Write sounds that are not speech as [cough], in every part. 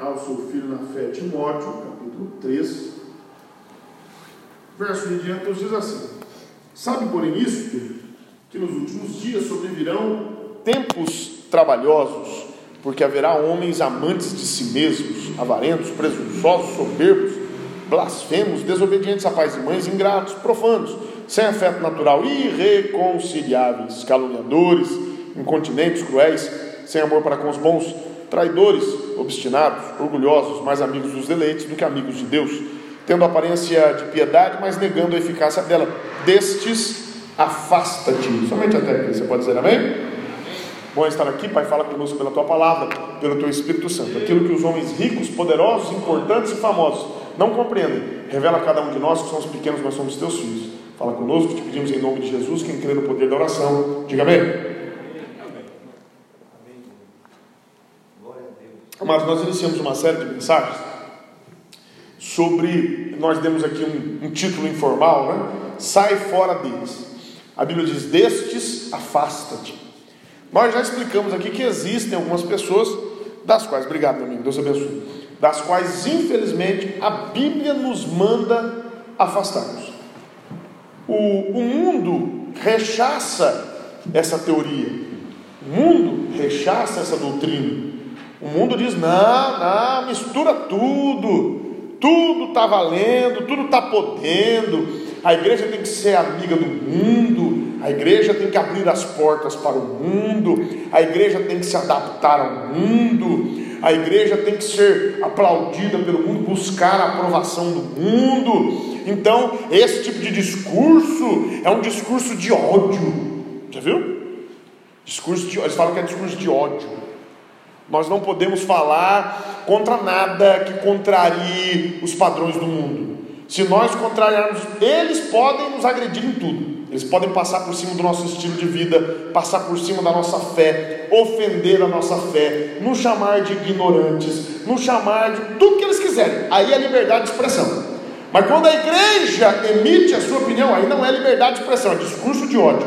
ao seu filho na fé, Timóteo, capítulo 3, verso de diante, diz assim: Sabe, porém, isto, que nos últimos dias sobrevirão tempos trabalhosos, porque haverá homens amantes de si mesmos, avarentos, presunçosos, soberbos, blasfemos, desobedientes a pais e mães, ingratos, profanos, sem afeto natural, irreconciliáveis, caluniadores, incontinentes, cruéis, sem amor para com os bons, traidores, obstinados, orgulhosos, mais amigos dos deleites do que amigos de Deus, tendo aparência de piedade, mas negando a eficácia dela. Destes, afasta-te. Somente até aqui. Você pode dizer amém? Bom estar aqui, Pai, fala conosco pela tua palavra, pelo teu Espírito Santo. Aquilo que os homens ricos, poderosos, importantes e famosos não compreendem, revela a cada um de nós que somos pequenos, nós somos teus filhos. Fala conosco, te pedimos em nome de Jesus, quem crê no poder da oração, diga amém. Mas nós iniciamos uma série de mensagens sobre, nós demos aqui um, um título informal, né? Sai fora deles. A Bíblia diz: Destes, afasta-te. Nós já explicamos aqui que existem algumas pessoas, das quais, obrigado meu amigo, Deus abençoe, das quais, infelizmente, a Bíblia nos manda afastarmos. O, o mundo rechaça essa teoria, o mundo rechaça essa doutrina. O mundo diz: não, não, mistura tudo, tudo está valendo, tudo está podendo. A igreja tem que ser amiga do mundo, a igreja tem que abrir as portas para o mundo, a igreja tem que se adaptar ao mundo, a igreja tem que ser aplaudida pelo mundo, buscar a aprovação do mundo. Então, esse tipo de discurso é um discurso de ódio. Já viu? Discurso de, eles falam que é discurso de ódio. Nós não podemos falar contra nada que contrarie os padrões do mundo. Se nós contrariarmos, eles podem nos agredir em tudo. Eles podem passar por cima do nosso estilo de vida, passar por cima da nossa fé, ofender a nossa fé, nos chamar de ignorantes, nos chamar de tudo que eles quiserem. Aí é liberdade de expressão. Mas quando a igreja emite a sua opinião, aí não é liberdade de expressão, é discurso de ódio.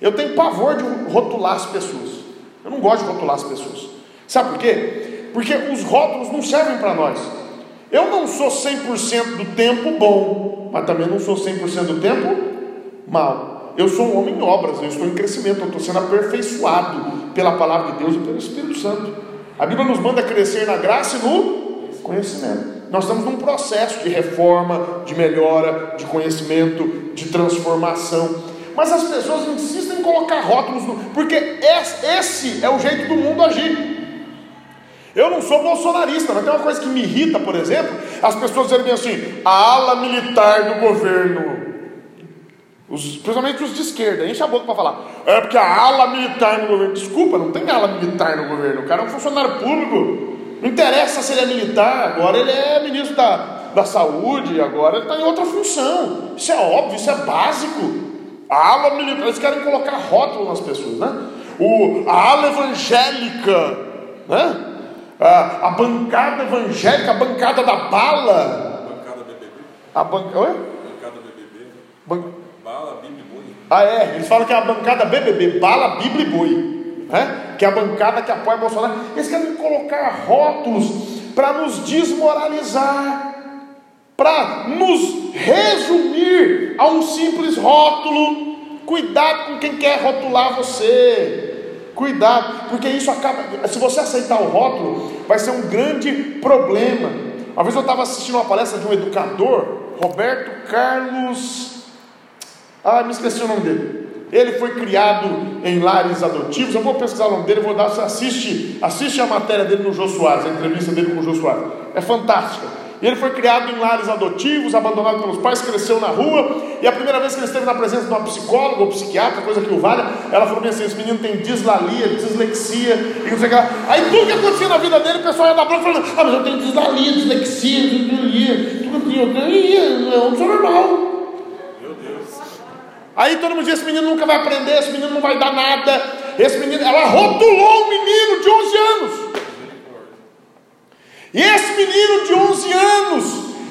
Eu tenho pavor de rotular as pessoas. Eu não gosto de rotular as pessoas. Sabe por quê? Porque os rótulos não servem para nós. Eu não sou 100% do tempo bom, mas também não sou 100% do tempo mal. Eu sou um homem em obras, eu estou em crescimento, eu estou sendo aperfeiçoado pela palavra de Deus e pelo Espírito Santo. A Bíblia nos manda crescer na graça e no conhecimento. Nós estamos num processo de reforma, de melhora, de conhecimento, de transformação. Mas as pessoas insistem em colocar rótulos, no, porque esse é o jeito do mundo agir. Eu não sou bolsonarista, mas tem uma coisa que me irrita, por exemplo, as pessoas dizerem assim, a ala militar do governo, os, principalmente os de esquerda, enche a boca para falar, é porque a ala militar no governo, desculpa, não tem ala militar no governo, o cara é um funcionário público, não interessa se ele é militar, agora ele é ministro da, da saúde, agora ele está em outra função, isso é óbvio, isso é básico, a ala militar, eles querem colocar rótulo nas pessoas, né? O, a ala evangélica, né? A, a bancada evangélica, a bancada da bala. Bancada BBB. A ban... Oi? Bancada BBB. Ban... Bala, Bíblia e Boi. Ah, é, eles falam que é a bancada BBB, bala, Bíblia e boi, né? que é a bancada que apoia Bolsonaro. Eles querem colocar rótulos para nos desmoralizar para nos resumir a um simples rótulo. Cuidado com quem quer rotular você. Cuidado, porque isso acaba. Se você aceitar o rótulo, vai ser um grande problema. Uma vez eu estava assistindo uma palestra de um educador, Roberto Carlos. Ah, me esqueci o nome dele. Ele foi criado em lares adotivos. Eu vou pesquisar o nome dele, vou dar. Assiste, assiste a matéria dele no Jô Soares, a entrevista dele com o Jô Soares. É fantástica. Ele foi criado em lares adotivos, abandonado pelos pais, cresceu na rua. E a primeira vez que ele esteve na presença de uma psicóloga ou psiquiatra, coisa que o valha, ela falou bem assim: esse menino tem dislalia, dislexia, e não sei o que lá. Aí tudo que acontecia na vida dele, o pessoal ia dar bronca falando: ah, mas eu tenho dislalia, dislexia, dislalia, tudo aqui, eu tenho, eu sou normal. Meu Deus. Aí todo mundo diz: esse menino nunca vai aprender, esse menino não vai dar nada. Esse menino, ela rotulou um menino de 11 anos. E esse menino de 11 anos,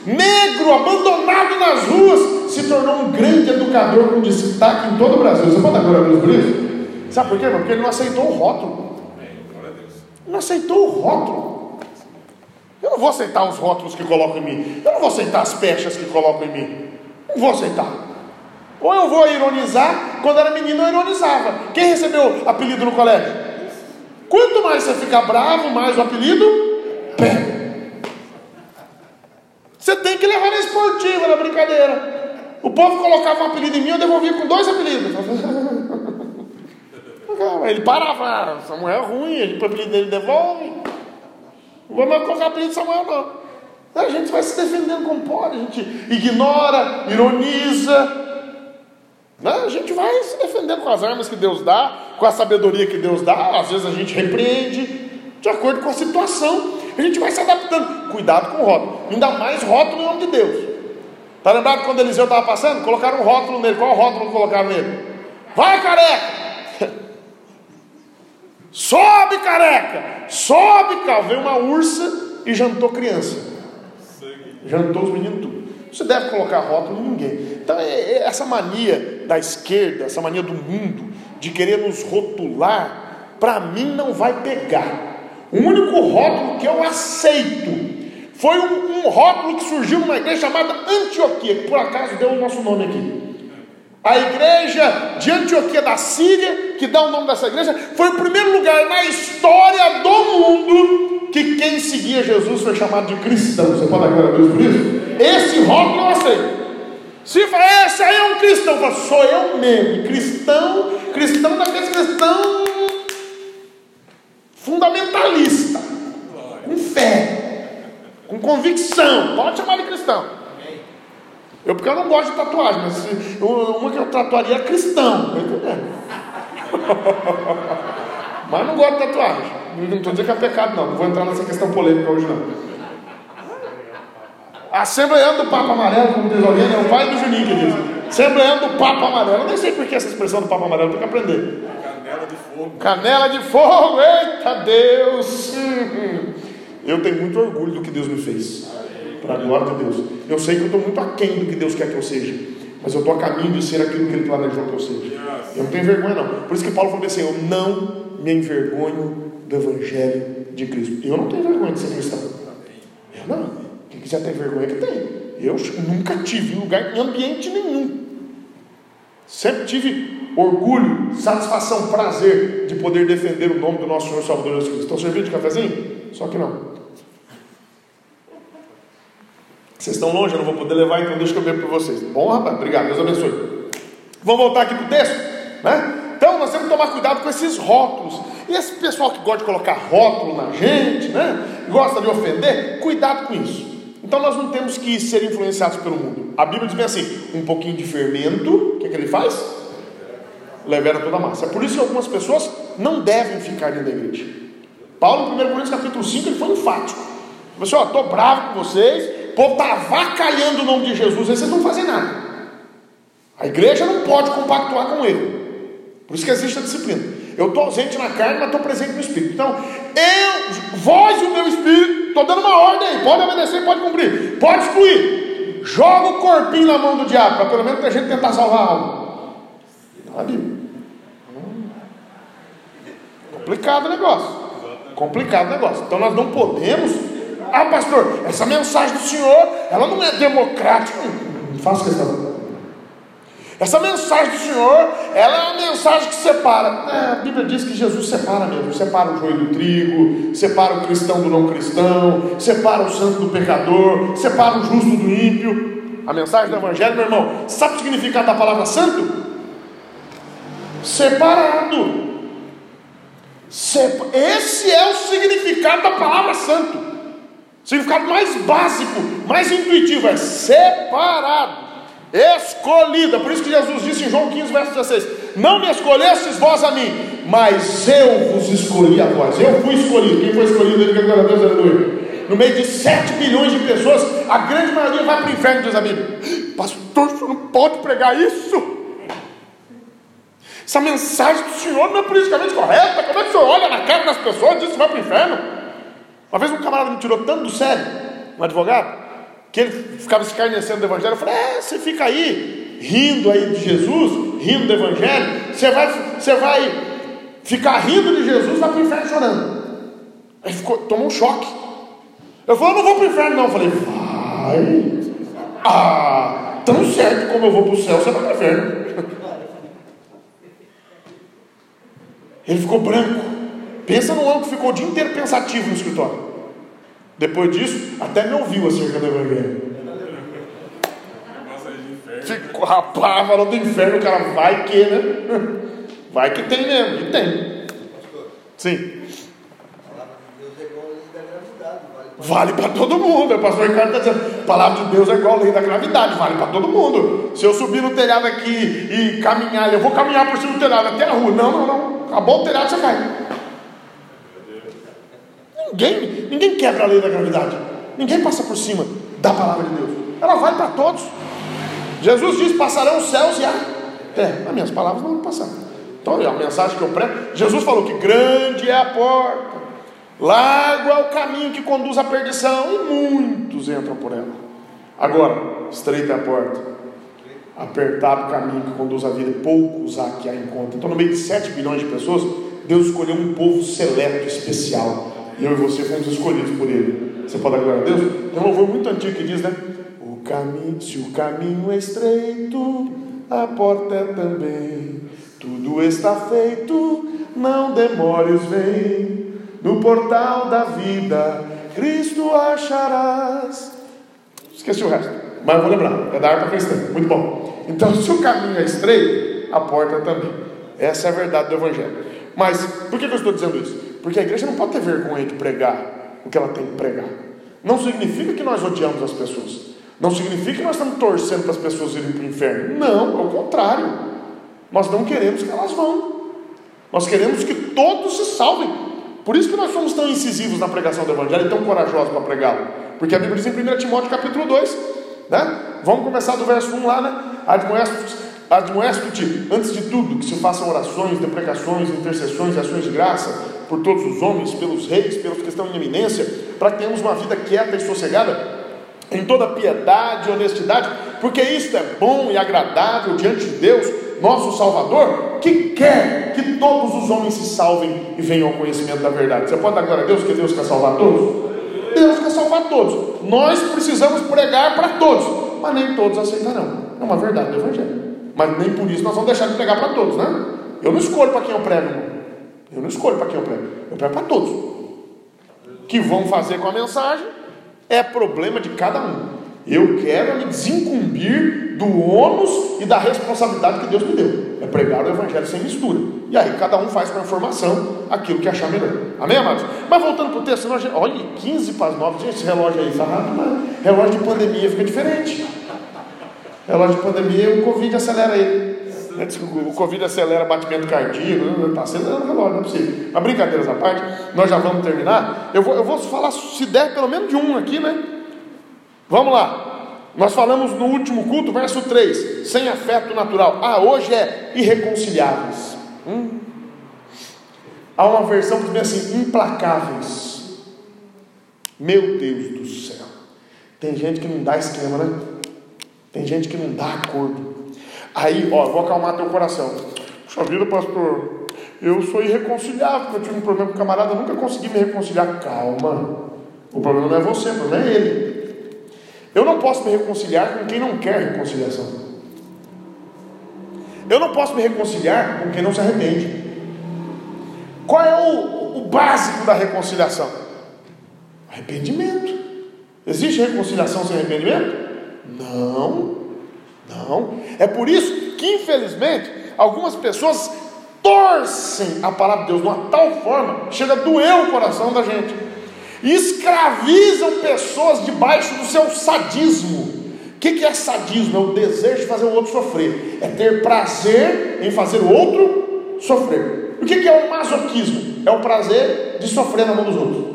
negro, abandonado nas ruas, se tornou um grande educador com destaque em todo o Brasil. Você pode dar glória a? Sabe por quê? Porque ele não aceitou o rótulo. Não aceitou o rótulo. vou aceitar os rótulos que colocam em mim. Eu não vou aceitar as pechas que colocam em mim. Não vou aceitar. Ou eu vou ironizar, quando era menino eu ironizava. Quem recebeu apelido no colégio? Quanto mais você ficar bravo, mais o apelido pega. Você tem que levar na esportiva, na brincadeira. O povo colocava um apelido em mim, eu devolvia com dois apelidos. [laughs] Ele parava, ah, Samuel é ruim, o apelido dele devolve. Não vou mais colocar apelido de Samuel, não. A gente vai se defendendo como pode, a gente ignora, ironiza. Né? A gente vai se defendendo com as armas que Deus dá, com a sabedoria que Deus dá. Às vezes a gente repreende, de acordo com a situação. A gente vai se adaptando. Cuidado com o rótulo. Ainda mais rótulo em nome de Deus. Está lembrado quando Eliseu estava passando? Colocaram um rótulo nele. Qual rótulo colocaram nele? Vai, careca! [laughs] Sobe, careca! Sobe, cara! Veio uma ursa e jantou criança. Jantou os meninos tudo. Você deve colocar rótulo em ninguém. Então, é, é essa mania da esquerda, essa mania do mundo, de querer nos rotular, para mim não vai pegar. O único rótulo que eu aceito foi um, um rótulo que surgiu numa igreja chamada Antioquia, que por acaso deu o nosso nome aqui. A igreja de Antioquia da Síria, que dá o nome dessa igreja, foi o primeiro lugar na história do mundo que quem seguia Jesus foi chamado de cristão. Você pode dar a Deus por isso? Esse rótulo eu aceito. Se fala, esse aí é um cristão, eu falo, sou eu mesmo. Cristão, cristão daqueles cristão fundamentalista, com fé, com convicção. Pode chamar de cristão. Eu porque eu não gosto de tatuagem, mas uma que eu tatuaria é cristão, tá entendendo? [laughs] mas não gosto de tatuagem. Não estou dizendo que é pecado, não. Não vou entrar nessa questão polêmica hoje, não. Assembleando do Papa Amarelo, como diz alguém, é o pai do Juninho que diz. Assembleando do Papa Amarelo. Eu nem sei por que essa expressão do Papa Amarelo, tenho que aprender. Canela de fogo. Canela de fogo, eita Deus! Eu tenho muito orgulho do que Deus me fez para a glória de Deus. Eu sei que eu estou muito aquém do que Deus quer que eu seja, mas eu estou a caminho de ser aquilo que Ele planejou que eu seja. Eu não tenho vergonha, não. Por isso que Paulo falou assim: Eu não me envergonho do Evangelho de Cristo. Eu não tenho vergonha de ser cristão. Eu não. Quem quiser ter vergonha, que tem. Eu nunca tive lugar em ambiente nenhum. Sempre tive orgulho, satisfação, prazer de poder defender o nome do nosso Senhor Salvador Jesus Cristo. Estão servindo de cafezinho? Só que não. Vocês estão longe, eu não vou poder levar, então deixa que eu bebo para vocês. Bom, rapaz? Obrigado, Deus abençoe. Vamos voltar aqui para o texto, né? Então nós temos que tomar cuidado com esses rótulos. E esse pessoal que gosta de colocar rótulo na gente, né? Gosta de ofender, cuidado com isso. Então nós não temos que ser influenciados pelo mundo. A Bíblia diz bem assim: um pouquinho de fermento, o que, é que ele faz? Levera toda a massa. É por isso que algumas pessoas não devem ficar dentro da igreja. Paulo, em 1 Coríntios capítulo 5, ele foi enfático. Ele falou assim: ó, estou bravo com vocês, o povo está avacalhando o nome de Jesus, aí vocês não fazem nada. A igreja não pode compactuar com ele. Por isso que existe a disciplina. Eu estou ausente na carne, mas estou presente no Espírito. Então, eu, voz e o meu Espírito, estou dando uma ordem aí, pode obedecer, pode cumprir, pode excluir. Joga o corpinho na mão do diabo, para pelo menos a gente tentar salvar a alma. Está na Bíblia. Complicado o negócio. Complicado o negócio. Então nós não podemos ah, pastor, essa mensagem do Senhor, ela não é democrática. Não faço questão. Essa mensagem do Senhor, ela é uma mensagem que separa. É, a Bíblia diz que Jesus separa mesmo. Separa o joio do trigo, separa o cristão do não cristão, separa o santo do pecador, separa o justo do ímpio. A mensagem do Evangelho, meu irmão, sabe o significado da palavra santo? Separado. Esse é o significado da palavra santo. Significado mais básico, mais intuitivo é separado, escolhida. Por isso que Jesus disse em João 15, verso 16: Não me escolhestes vós a mim, mas eu vos escolhi a vós. Eu fui escolhido. Quem foi escolhido? Ele que glória a Deus, aleluia. No meio de 7 bilhões de pessoas, a grande maioria vai para o inferno, diz a Bíblia. Pastor, o senhor não pode pregar isso. Essa mensagem do Senhor não é politicamente correta. Como é que o senhor olha na cara das pessoas e diz que vai para o inferno? Uma vez um camarada me tirou tanto do sério, um advogado, que ele ficava escarnecendo do Evangelho. Eu falei: É, você fica aí, rindo aí de Jesus, rindo do Evangelho, você vai, você vai ficar rindo de Jesus, vai para o inferno chorando. Aí ficou, tomou um choque. Eu falei, eu não vou para o inferno, não. Eu falei, vai. Ah, tão certo como eu vou para o céu, você vai para o inferno. Ele ficou branco. Pensa no homem que ficou o dia inteiro pensativo no escritório. Depois disso, até me ouviu acerca do Evangelho. Ficou, rapaz, falou do inferno, o cara vai que, né? [laughs] Vai que tem mesmo, e tem. Sim. Vale para todo mundo. O pastor Ricardo está dizendo: a palavra de Deus é igual a lei da gravidade, vale para todo mundo. Se eu subir no telhado aqui e caminhar, eu vou caminhar por cima do telhado até a rua. Não, não, não. Acabou o telhado, você cai. Ninguém, ninguém quebra a lei da gravidade. Ninguém passa por cima da palavra de Deus. Ela vale para todos. Jesus diz: passarão os céus e a terra. As minhas palavras não vão passar. Então, a mensagem que eu prego, Jesus falou que grande é a porta, largo é o caminho que conduz à perdição, e muitos entram por ela. Agora, estreita é a porta, apertado o caminho que conduz à vida, poucos há que a encontram. Então, no meio de 7 bilhões de pessoas, Deus escolheu um povo seleto, especial. Eu e você fomos escolhidos por Ele. Você pode agradar a Deus? Tem um louvor muito antigo que diz, né? O caminho, se o caminho é estreito, a porta é também. Tudo está feito, não demores, vem. No portal da vida, Cristo acharás. Esqueci o resto, mas vou lembrar. É da harpa cristã. Muito bom. Então, [laughs] se o caminho é estreito, a porta também. Essa é a verdade do Evangelho. Mas, por que eu estou dizendo isso? Porque a igreja não pode ter vergonha de pregar o que ela tem que pregar. Não significa que nós odiamos as pessoas. Não significa que nós estamos torcendo para as pessoas irem para o inferno. Não, ao contrário. Nós não queremos que elas vão. Nós queremos que todos se salvem. Por isso que nós somos tão incisivos na pregação do Evangelho e tão corajosos para pregá-lo. Porque a Bíblia diz em 1 Timóteo capítulo 2, né? Vamos começar do verso 1 lá, né? Admoesto-te, antes de tudo, que se façam orações, deprecações, intercessões e ações de graça por todos os homens, pelos reis, pelos que estão em eminência, para que tenhamos uma vida quieta e sossegada, em toda piedade e honestidade, porque isto é bom e agradável diante de Deus, nosso Salvador, que quer que todos os homens se salvem e venham ao conhecimento da verdade. Você pode dar glória a Deus que Deus quer salvar todos? Deus quer salvar todos. Nós precisamos pregar para todos, mas nem todos aceitarão. É uma verdade do Evangelho. Mas nem por isso nós vamos deixar de pregar para todos, né? Eu não escolho para quem eu prego. Eu não escolho para quem eu prego. Eu prego para todos. Que vão fazer com a mensagem é problema de cada um. Eu quero me desincumbir do ônus e da responsabilidade que Deus me deu. É pregar o Evangelho sem mistura. E aí cada um faz com a informação aquilo que achar melhor. Amém, amados? Mas voltando para o texto, nós, olha, 15 para as 9, gente, esse relógio aí está rápido, mas relógio de pandemia fica diferente. Relógio de pandemia, o Covid acelera ele. O Covid acelera batimento cardíaco, está acelerando o relógio, não é possível. Mas brincadeiras à parte, nós já vamos terminar. Eu vou, eu vou falar, se der, pelo menos de um aqui, né? Vamos lá. Nós falamos no último culto, verso 3, sem afeto natural. Ah, hoje é irreconciliáveis. Hum. Há uma versão que diz assim, implacáveis. Meu Deus do céu. Tem gente que não dá esquema, né? Tem gente que não dá acordo. Aí, ó, vou acalmar teu coração. Puxa vida, pastor, eu sou irreconciliável, porque eu tive um problema com o camarada, nunca consegui me reconciliar. Calma. O problema não é você, o problema é ele. Eu não posso me reconciliar com quem não quer reconciliação. Eu não posso me reconciliar com quem não se arrepende. Qual é o, o básico da reconciliação? Arrependimento. Existe reconciliação sem arrependimento? Não. Não. É por isso que, infelizmente, algumas pessoas torcem a palavra de Deus de uma tal forma, chega a doer o coração da gente e escravizam pessoas debaixo do seu sadismo. O que é sadismo? É o desejo de fazer o outro sofrer, é ter prazer em fazer o outro sofrer. O que é o masoquismo? É o prazer de sofrer na mão dos outros.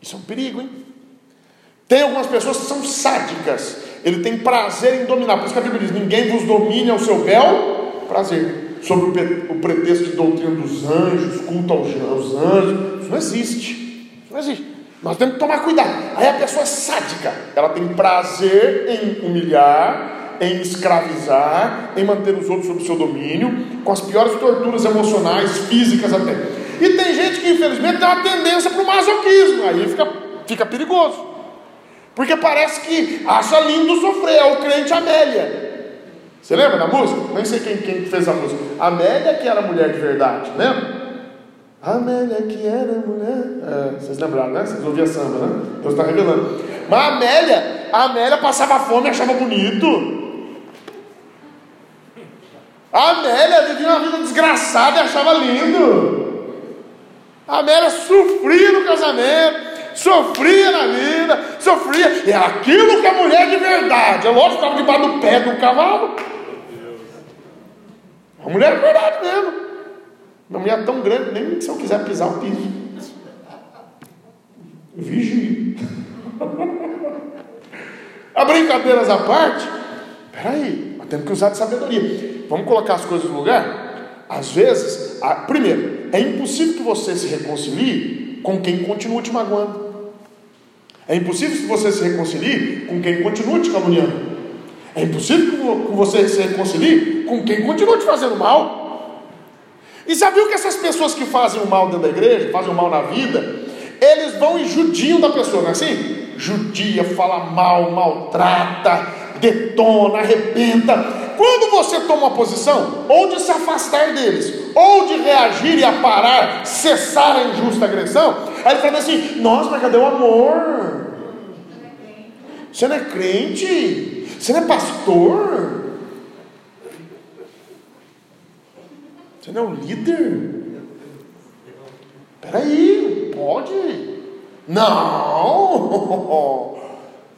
Isso é um perigo, hein? Tem algumas pessoas que são sádicas, ele tem prazer em dominar, por isso que a Bíblia diz: ninguém vos domine ao seu bel prazer, sobre o pretexto de doutrina dos anjos, culto aos anjos, isso não existe. Não existe. Nós temos que tomar cuidado. Aí a pessoa é sádica. Ela tem prazer em humilhar, em escravizar, em manter os outros sob seu domínio, com as piores torturas emocionais, físicas até. E tem gente que infelizmente tem uma tendência para o masoquismo. Aí fica fica perigoso. Porque parece que acha lindo sofrer, é o crente Amélia. Você lembra da música? Nem sei quem, quem fez a música. Amélia que era mulher de verdade, lembra? Amélia que era mulher. É, vocês lembraram, né? Vocês ouviam samba, né? Deus está revelando. Mas a Amélia, a Amélia passava fome e achava bonito. A Amélia vivia uma vida desgraçada e achava lindo. A Amélia sofria no casamento, sofria na vida, sofria. Era aquilo que a mulher de verdade. É lógico que estava debaixo do pé do cavalo. A mulher é verdade mesmo. Minha mulher é tão grande, nem se eu quiser pisar, eu piso. Vigie. [laughs] a brincadeiras à parte, peraí, nós temos que usar de sabedoria. Vamos colocar as coisas no lugar? Às vezes, a, primeiro, é impossível que você se reconcilie com quem continua te magoando. É impossível que você se reconcilie com quem continua te caluniando. É impossível que você se reconcilie com quem continua te fazendo mal. E já viu que essas pessoas que fazem o mal dentro da igreja, fazem o mal na vida, eles vão e judiam da pessoa, não é assim? Judia, fala mal, maltrata, detona, arrebenta. Quando você toma uma posição, ou de se afastar deles, ou de reagir e a parar, cessar a injusta agressão, aí ele fala assim: Nossa, mas cadê o amor? Você não é crente? Você não é pastor? Você não é um líder? Peraí, pode? Não!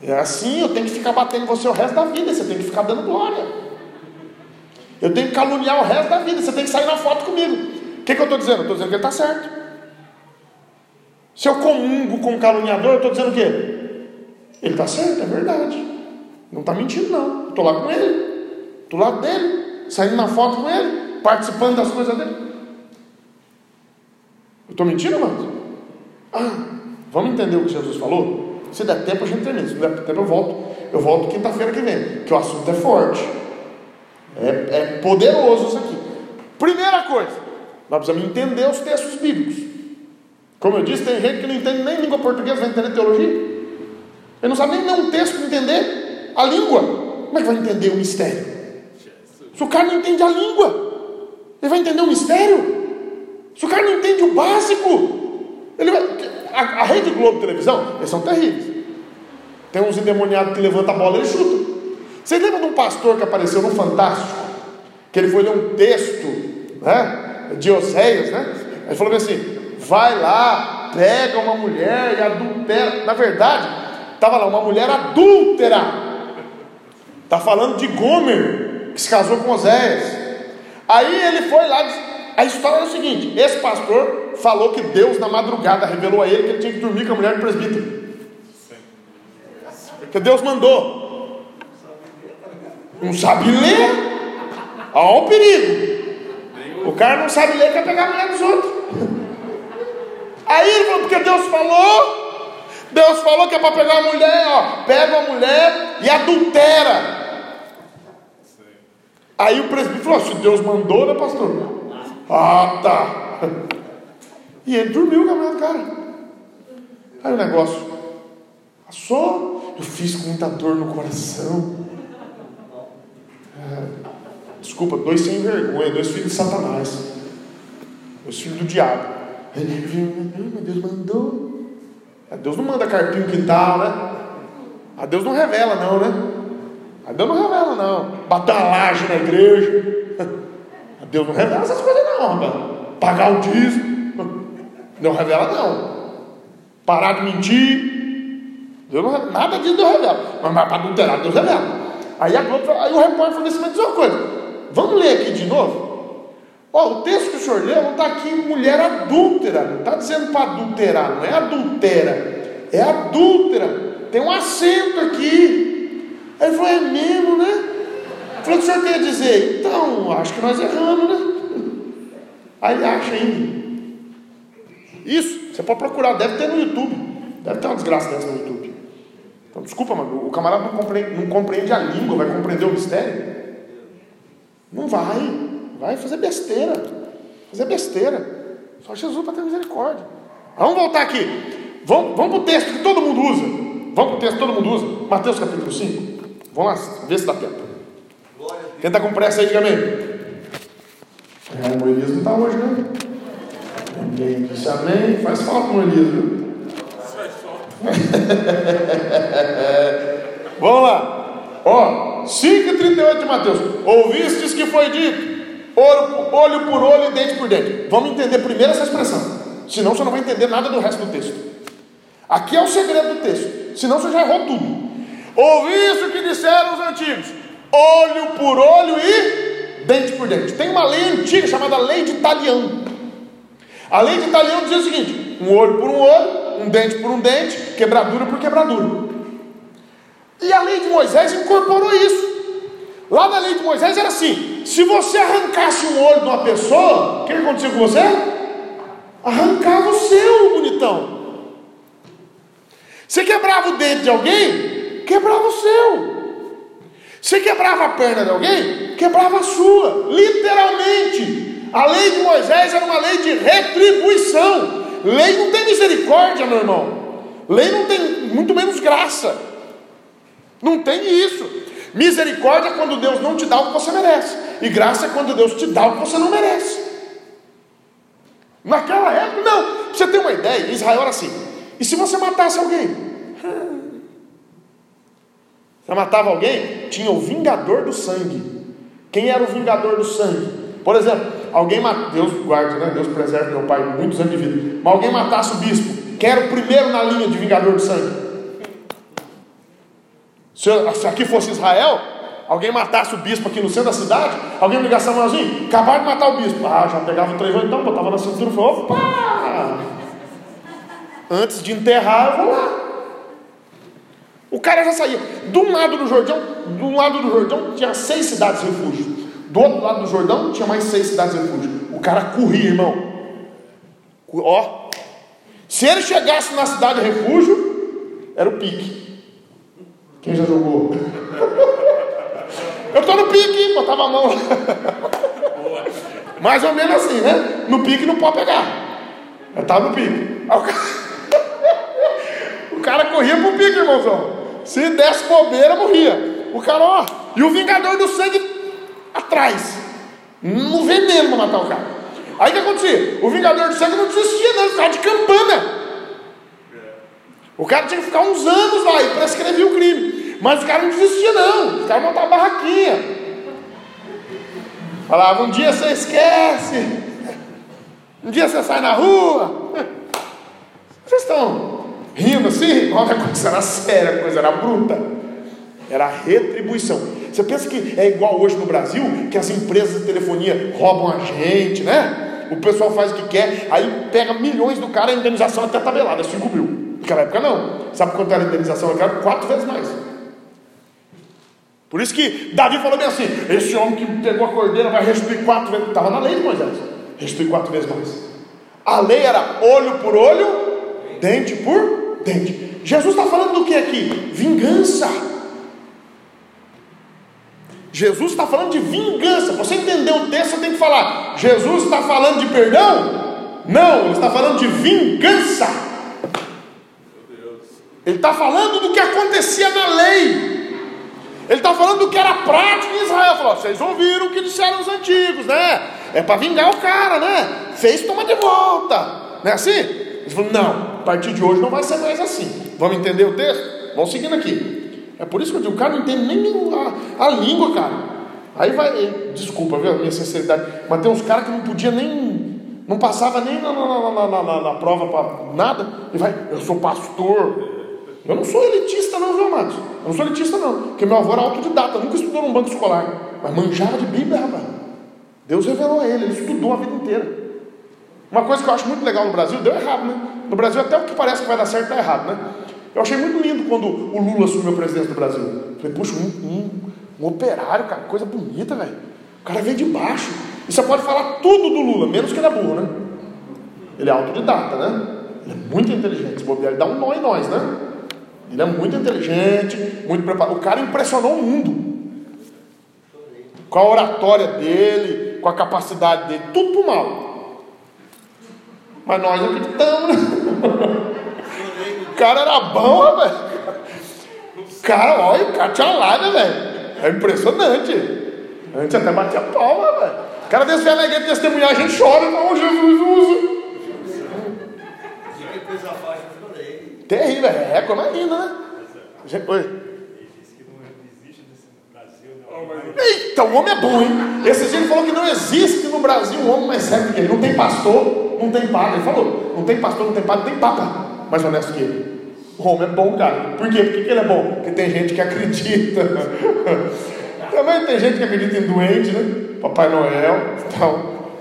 É assim, eu tenho que ficar batendo você o resto da vida, você tem que ficar dando glória. Eu tenho que caluniar o resto da vida, você tem que sair na foto comigo. O que, que eu estou dizendo? Eu estou dizendo que ele está certo. Se eu comungo com o caluniador, eu estou dizendo o quê? Ele está certo, é verdade. Não está mentindo, não. Estou lá com ele, do lado dele, saindo na foto com ele, participando das coisas dele. Eu estou mentindo, mano? Ah, vamos entender o que Jesus falou? Se der tempo, a gente termina. Se não der tempo, eu volto. Eu volto quinta-feira que vem, que o assunto é forte. É, é poderoso isso aqui. Primeira coisa, nós precisamos entender os textos bíblicos. Como eu disse, tem gente que não entende nem língua portuguesa, vai entender teologia. Ele não sabe nem ler um texto para entender a língua. Como é que vai entender o mistério? Se o cara não entende a língua, ele vai entender o mistério? Se o cara não entende o básico, ele vai. A, a Rede Globo Televisão, eles são terríveis. Tem uns endemoniados que levantam a bola e chutam. Você lembra de um pastor que apareceu no Fantástico? Que ele foi ler um texto, né? De Oséias, né? Ele falou assim: vai lá, pega uma mulher e adultera. Na verdade, estava lá uma mulher adúltera. Está falando de Gomer, que se casou com Oséias. Aí ele foi lá. A história é o seguinte: esse pastor falou que Deus, na madrugada, revelou a ele que ele tinha que dormir com a mulher do presbítero. Que Deus mandou. Não sabe ler. Olha o perigo. O cara não sabe ler, quer pegar a mulher dos outros. Aí ele falou, porque Deus falou. Deus falou que é para pegar a mulher, ó. Pega a mulher e adultera. Aí o presbítero falou: se Deus mandou, né, pastor? Ah, tá. E ele dormiu com a mulher do cara. Aí o negócio passou. Eu fiz com muita dor no coração. É, desculpa, dois sem vergonha, dois filhos de Satanás. Dois filhos do diabo. Aí viu, mas Deus mandou. Deus não manda carpinho quintal, né? A Deus não revela, não, né? A Deus não revela, não. Laje na igreja. [laughs] A Deus não revela essas coisas, não, rapaz. Pagar o dízimo. [laughs] Não revela, não. Parar de mentir. Deus não. Nada disso Deus revela. Mas, para adulterar, Deus revela. Aí, a aí o repórter falou assim: mas uma coisa. Vamos ler aqui de novo? Ó, o texto que o senhor leu não está aqui mulher adúltera. Não está dizendo para adulterar, não é adultera. É adúltera. Tem um acento aqui. Aí ele falou, é mesmo, né? Falou, o que o senhor quer dizer? Então, acho que nós erramos, né? Aí ele acha ainda. Isso, você pode procurar, deve ter no YouTube. Deve ter uma desgraça dessa no YouTube. Então, desculpa, mano, o camarada não compreende, não compreende a língua, vai compreender o mistério? Não vai. Vai fazer besteira. Fazer besteira. Só Jesus para ter misericórdia. Vamos voltar aqui. Vamos, vamos para o texto que todo mundo usa. Vamos para o texto que todo mundo usa. Mateus capítulo 5. Vamos lá, ver se dá tempo. Quem está com pressa aí, diga amém. É, o Elias não está hoje, né? Ninguém disse amém. Faz falta com o Elias, viu? [laughs] Vamos lá. Ó, 5,38 de Mateus. Ouvistes que foi dito: olho, por olho e dente por dente. Vamos entender primeiro essa expressão. Senão você não vai entender nada do resto do texto. Aqui é o segredo do texto. Senão você já errou tudo. Ouviste o que disseram os antigos: olho por olho e dente por dente. Tem uma lei antiga chamada lei de Talião. A lei de Talião dizia o seguinte: um olho por um olho, um dente por um dente, quebradura por quebradura. E a lei de Moisés incorporou isso. Lá na lei de Moisés era assim: se você arrancasse um olho de uma pessoa, o que acontecia com você? Arrancava o seu, bonitão. Você quebrava o dente de alguém, quebrava o seu. Você quebrava a perna de alguém, quebrava a sua. Literalmente. A lei de Moisés era uma lei de retribuição. Lei não tem misericórdia, meu irmão. Lei não tem muito menos graça. Não tem isso. Misericórdia é quando Deus não te dá o que você merece. E graça é quando Deus te dá o que você não merece. Naquela época, não. Pra você ter uma ideia, Israel era assim. E se você matasse alguém? [laughs] Você matava alguém? Tinha o vingador do sangue. Quem era o vingador do sangue? Por exemplo, alguém mata, Deus guarde, né? Deus preserve meu pai muitos anos de vida. Mas alguém matasse o bispo. Quem era o primeiro na linha de vingador do sangue? Se, aqui fosse Israel, alguém matasse o bispo aqui no centro da cidade, alguém me ligasse a mãozinha, acabaram de matar o bispo. Ah, já pegava o trevão então, botava na cintura e falou, opa! Antes de enterrar, eu vou lá. O cara já saía. De um lado do Jordão, de um lado do Jordão tinha seis cidades refúgio. Do outro lado do Jordão tinha mais seis cidades refúgio. O cara corria, irmão. Ó. Se ele chegasse na cidade refúgio, era o pique. Quem já jogou? [laughs] Eu estou no pique, botava a mão. Mais ou menos assim, né? No pique não pode pegar. Eu estava no pique. O cara... [laughs] o cara corria pro pique, irmãozão. Se desse bobeira, morria. O cara, ó. E o vingador do sangue atrás. No veneno para matar o cara. Aí o que acontecia? O vingador do sangue não desistia, não. Ele ficava de campana. O cara tinha que ficar uns anos lá e prescrevia o crime. Mas o cara não desistia, não. Os caras montavam barraquinha. Falava, um dia você esquece. Um dia você sai na rua. Vocês estão rindo assim? Olha, a coisa era séria, a coisa era bruta. Era retribuição. Você pensa que é igual hoje no Brasil, que as empresas de telefonia roubam a gente, né? O pessoal faz o que quer, aí pega milhões do cara, a indenização até tabelada, 5 mil. Naquela época não. Sabe quanto era a indenização naquela época? Quatro vezes mais. Por isso que Davi falou bem assim: esse homem que pegou a cordeira vai restituir quatro vezes. Estava na lei de Moisés. Restituir quatro vezes mais. A lei era olho por olho, dente por dente. Jesus está falando do que aqui? Vingança. Jesus está falando de vingança. Você entendeu o texto, você tem que falar: Jesus está falando de perdão? Não, ele está falando de vingança. Ele está falando do que acontecia na lei. Ele está falando do que era prático em Israel. Falou: vocês ouviram o que disseram os antigos, né? É para vingar o cara, né? Fez, toma de volta. Não é assim? Ele falou: não, a partir de hoje não vai ser mais assim. Vamos entender o texto? Vamos seguindo aqui. É por isso que eu digo: o cara não entende nem a, a língua, cara. Aí vai, desculpa, viu, minha sinceridade, mas tem uns caras que não podia nem, não passava nem na, na, na, na prova para nada, e vai, eu sou pastor, eu não sou elitista, não, viu, amados? Eu não sou elitista, não. Porque meu avô era autodidata, nunca estudou num banco escolar. Mas manjava de Bíblia, rapaz. Deus revelou a ele, ele estudou a vida inteira. Uma coisa que eu acho muito legal no Brasil, deu errado, né? No Brasil, até o que parece que vai dar certo, está errado, né? Eu achei muito lindo quando o Lula assumiu a presidência do Brasil. Falei, puxa, um, um, um operário, cara, coisa bonita, velho. O cara veio de baixo. E você pode falar tudo do Lula, menos que ele é burro, né? Ele é autodidata, né? Ele é muito inteligente. Se bobear, ele dá um nó em nós, né? Ele é muito inteligente, muito preparado. O cara impressionou o mundo. Com a oratória dele, com a capacidade dele, tudo pro mal. Mas nós acreditamos, né? cara era bom, rapaz. Cara, olha, o cara tinha lábia, velho. É impressionante. A gente até batia palma, velho. O cara descia na igreja testemunhar, a gente chora, oh, Jesus usa. Terrível, é coisa linda, né? Gente, oi. Eita, o homem é bom, hein? Esse dia ele falou que não existe no Brasil um homem mais certo que ele. Não tem pastor, não tem padre. Ele falou: não tem pastor, não tem padre, não tem papa mais honesto que ele. O homem é bom, cara. Por quê? Por que ele é bom? Porque tem gente que acredita. [laughs] Também tem gente que acredita em doente, né? Papai Noel, tal.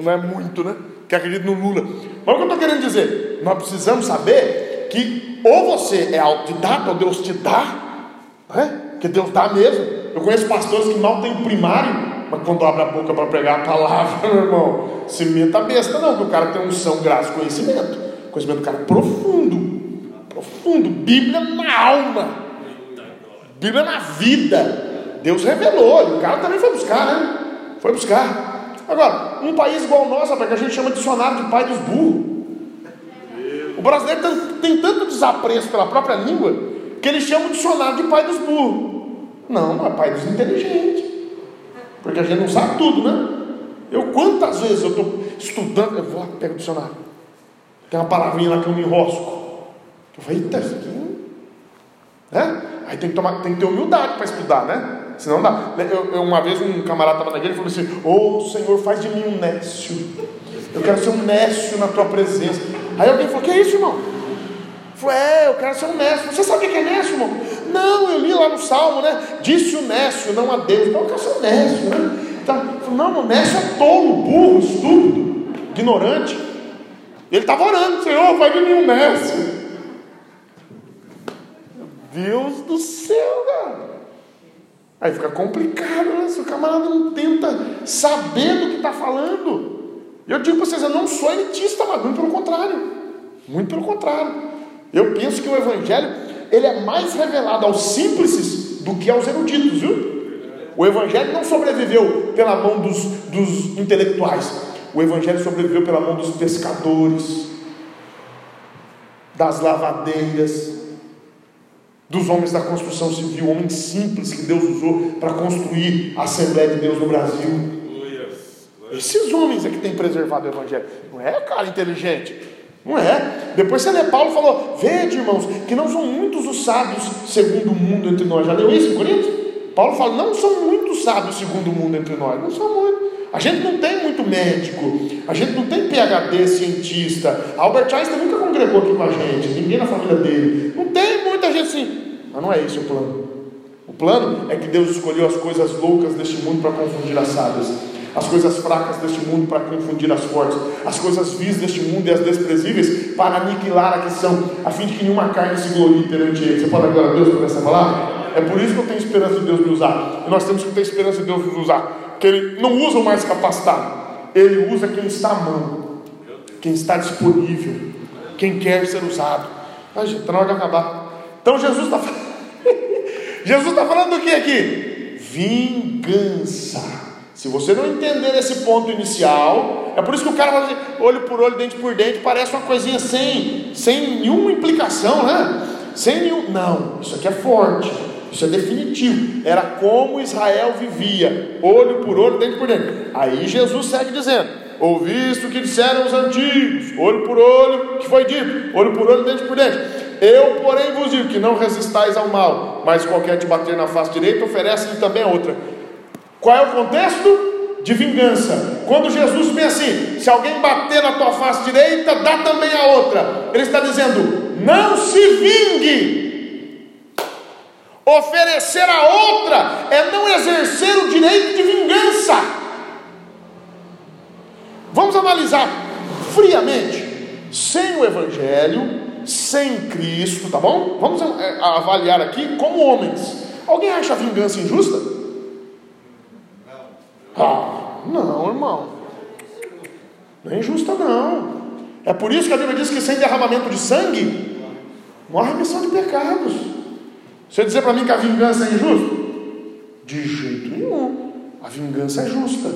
Não é muito, né? Que acredita no Lula. Mas o que eu estou querendo dizer? Nós precisamos saber que ou você é autodidata, ou Deus te dá, né? que Deus dá mesmo. Eu conheço pastores que mal têm primário, mas quando abre a boca para pregar a palavra, [laughs] meu irmão, se meta besta, não, que o cara tem unção, graça, conhecimento. Conhecimento do cara profundo, profundo, Bíblia na alma, Bíblia na vida. Deus revelou, e o cara também foi buscar, né? Foi buscar. Agora, um país igual o nosso, que a gente chama de dicionário de pai dos burros. O brasileiro tem, tanto desapreço pela própria língua que ele chama o dicionário de pai dos burros. Não, é pai dos inteligentes. Porque a gente não sabe tudo, né? Eu quantas vezes eu estou estudando, eu vou lá, pego o dicionário. Tem uma palavrinha lá que eu me enrosco. Eu falei, eita, isso aqui. Né? Aí tem que, tomar, tem que ter humildade para estudar, né? Senão dá. Eu, eu, uma vez um camarada estava na igreja e falou assim: Ô oh, Senhor, faz de mim um nécio. Eu quero ser um nécio na tua presença. Aí alguém falou: Que é isso, irmão? Falei, é, eu quero ser um nécio. Você sabe o que é nécio, irmão? Não, eu li lá no Salmo, né? Disse o nécio, não a Deus. Então eu quero ser um nécio, né? Então, não, o nécio é tolo, burro, estúpido, ignorante. Ele estava orando, Senhor, vai mim um nécio. Deus do céu, cara. Aí fica complicado, né? Se o camarada não tenta saber do que está falando. Eu digo para vocês, eu não sou elitista, mas muito pelo contrário. Muito pelo contrário. Eu penso que o Evangelho ele é mais revelado aos simples do que aos eruditos, viu? O Evangelho não sobreviveu pela mão dos, dos intelectuais. O Evangelho sobreviveu pela mão dos pescadores, das lavadeiras, dos homens da construção civil, homens simples que Deus usou para construir a Assembleia de Deus no Brasil. Esses homens é que têm preservado o Evangelho. Não é cara inteligente. Não é. Depois você lê Paulo falou: Vede, irmãos, que não são muitos os sábios segundo o mundo entre nós. Já leu isso em? Paulo fala: Não são muitos sábios segundo o mundo entre nós. Não são muitos. A gente não tem muito médico, a gente não tem PhD cientista. Albert Einstein nunca congregou aqui com a gente, ninguém na família dele. Não tem muita gente assim. Mas não é esse o plano. O plano é que Deus escolheu as coisas loucas deste mundo para confundir as sábias as coisas fracas deste mundo para confundir as fortes, as coisas vis deste mundo e as desprezíveis para aniquilar a que são, a fim de que nenhuma carne se glorie perante ele. Você pode agora a Deus por essa palavra? É por isso que eu tenho esperança de Deus me usar. E nós temos que ter esperança de Deus nos usar. Que Ele não usa o mais capacitado, Ele usa quem está à mão, quem está disponível, quem quer ser usado. Ai, gente, está na hora de acabar. Então Jesus está [laughs] Jesus está falando do que aqui? Vingança. Se você não entender esse ponto inicial, é por isso que o cara fala assim, olho por olho, dente por dente, parece uma coisinha sem, sem nenhuma implicação, né? Sem nenhum. Não, isso aqui é forte, isso é definitivo. Era como Israel vivia, olho por olho, dente por dente. Aí Jesus segue dizendo: Ouviste o que disseram os antigos, olho por olho, que foi dito, olho por olho, dente por dente. Eu, porém, vos digo que não resistais ao mal, mas qualquer te bater na face direita, oferece-lhe também a outra. Qual é o contexto? De vingança. Quando Jesus vem assim: se alguém bater na tua face direita, dá também a outra. Ele está dizendo: não se vingue. Oferecer a outra é não exercer o direito de vingança. Vamos analisar friamente. Sem o Evangelho, sem Cristo, tá bom? Vamos eh, avaliar aqui como homens. Alguém acha a vingança injusta? Ah, não, irmão. Não é injusta, não. É por isso que a Bíblia diz que sem derramamento de sangue, não há remissão de pecados. Você dizer para mim que a vingança é injusta? De jeito nenhum. A vingança é justa.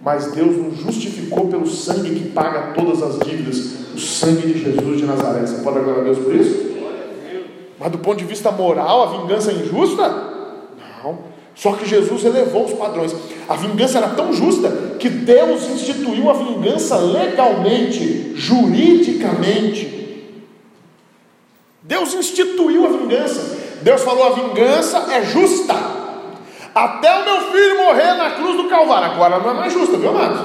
Mas Deus nos justificou pelo sangue que paga todas as dívidas o sangue de Jesus de Nazaré. Você pode agora a Deus por isso? Mas do ponto de vista moral, a vingança é injusta? Não. Só que Jesus elevou os padrões. A vingança era tão justa que Deus instituiu a vingança legalmente, juridicamente. Deus instituiu a vingança. Deus falou: a vingança é justa. Até o meu filho morrer na cruz do Calvário. Agora não é mais justa, viu, amados?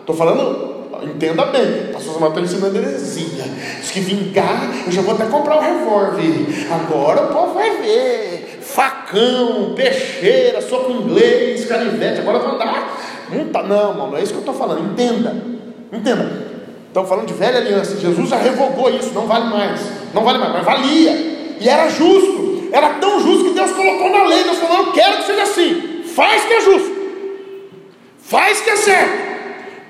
Estou falando Entenda bem, o pastor Samuel está ensinando heresia. Diz que vingar, eu já vou até comprar um revólver. Agora o povo vai ver. Facão, peixeira, soco inglês, canivete. Agora vai andar. Não, tá, não, mano, é isso que eu estou falando. Entenda. Entenda. Estamos falando de velha aliança. Jesus já revogou isso, não vale mais. Não vale mais, mas valia. E era justo. Era tão justo que Deus colocou na lei. Deus falou: Eu quero que seja assim. Faz que é justo. Faz que é certo.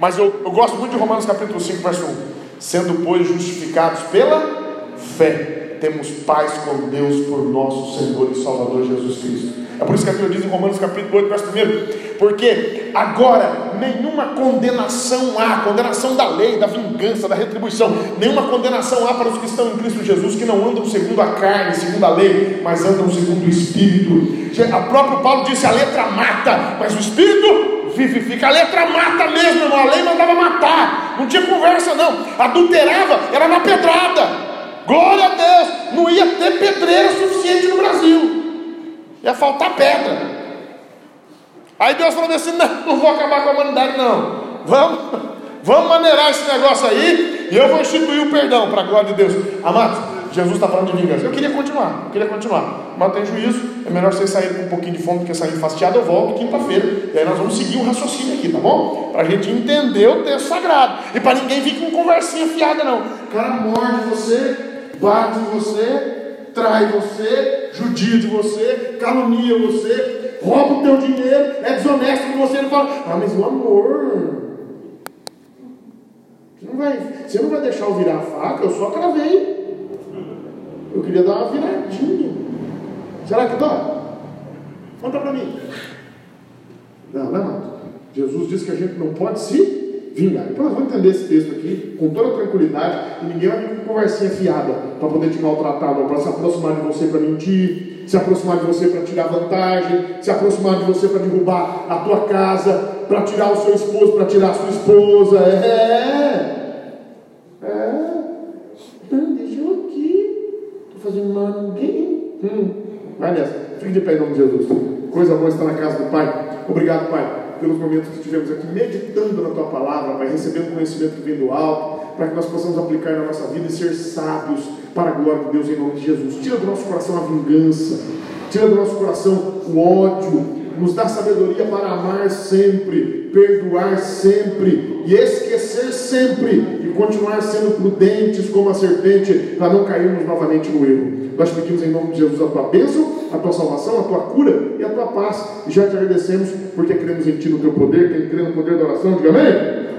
Mas eu, eu gosto muito de Romanos capítulo 5, verso 1. Sendo, pois, justificados pela fé, temos paz com Deus por nosso Senhor e Salvador Jesus Cristo. É por isso que a Bíblia diz em Romanos capítulo 8, verso 1, porque agora nenhuma condenação há, condenação da lei, da vingança, da retribuição, nenhuma condenação há para os que estão em Cristo Jesus, que não andam segundo a carne, segundo a lei, mas andam segundo o Espírito. A próprio Paulo disse: a letra mata, mas o Espírito vivifica. A letra mata mesmo, irmão. A lei mandava matar. Não tinha conversa, não. Adulterava, era na pedrada. Glória a Deus. Não ia ter pedreira suficiente no Brasil. Ia faltar pedra. Aí Deus falou assim: não, não vou acabar com a humanidade, não. Vamos, vamos maneirar esse negócio aí. E eu vou instituir o perdão para a glória de Deus. Amados, Jesus está falando de vingança. Eu queria continuar, eu queria continuar. Mas tem juízo, é melhor vocês saírem com um pouquinho de fome do que sair fastiado. Eu volto quinta-feira. E aí nós vamos seguir o raciocínio aqui, tá bom? Para a gente entender o texto sagrado. E para ninguém vir com conversinha fiada, não. O cara morde você, bate em você, trai você, judia de você, calunia você, rouba o teu dinheiro, é desonesto com você. Ele fala, ah, mas o amor. Você não vai, você não vai deixar eu virar a faca, eu só cravei. Eu queria dar uma viradinha. Será que dá? Conta para mim. Não, não é. Jesus disse que a gente não pode se vingar. Então nós vamos entender esse texto aqui com toda tranquilidade e ninguém vai vir com conversinha fiada para poder te maltratar, para se aproximar de você para mentir, se aproximar de você para tirar vantagem, se aproximar de você para derrubar a tua casa, para tirar o seu esposo, para tirar a sua esposa. É. É. Não, deixa eu aqui. Estou fazendo mal a ninguém. Hum. Vai nessa. Fique de pé em nome de Jesus. Coisa boa estar na casa do Pai. Obrigado, Pai, pelos momentos que estivemos aqui meditando na Tua palavra, Pai, recebendo conhecimento que vem do alto, para que nós possamos aplicar na nossa vida e ser sábios para a glória de Deus em nome de Jesus. Tira do nosso coração a vingança, tira do nosso coração o ódio, nos dá sabedoria para amar sempre, perdoar sempre e esquecer sempre e continuar sendo prudentes como a serpente para não cairmos novamente no erro. Nós pedimos em nome de Jesus a tua bênção, a tua salvação, a tua cura e a tua paz. E já te agradecemos porque cremos em ti no teu poder. Quem crê no poder da oração, diga amém.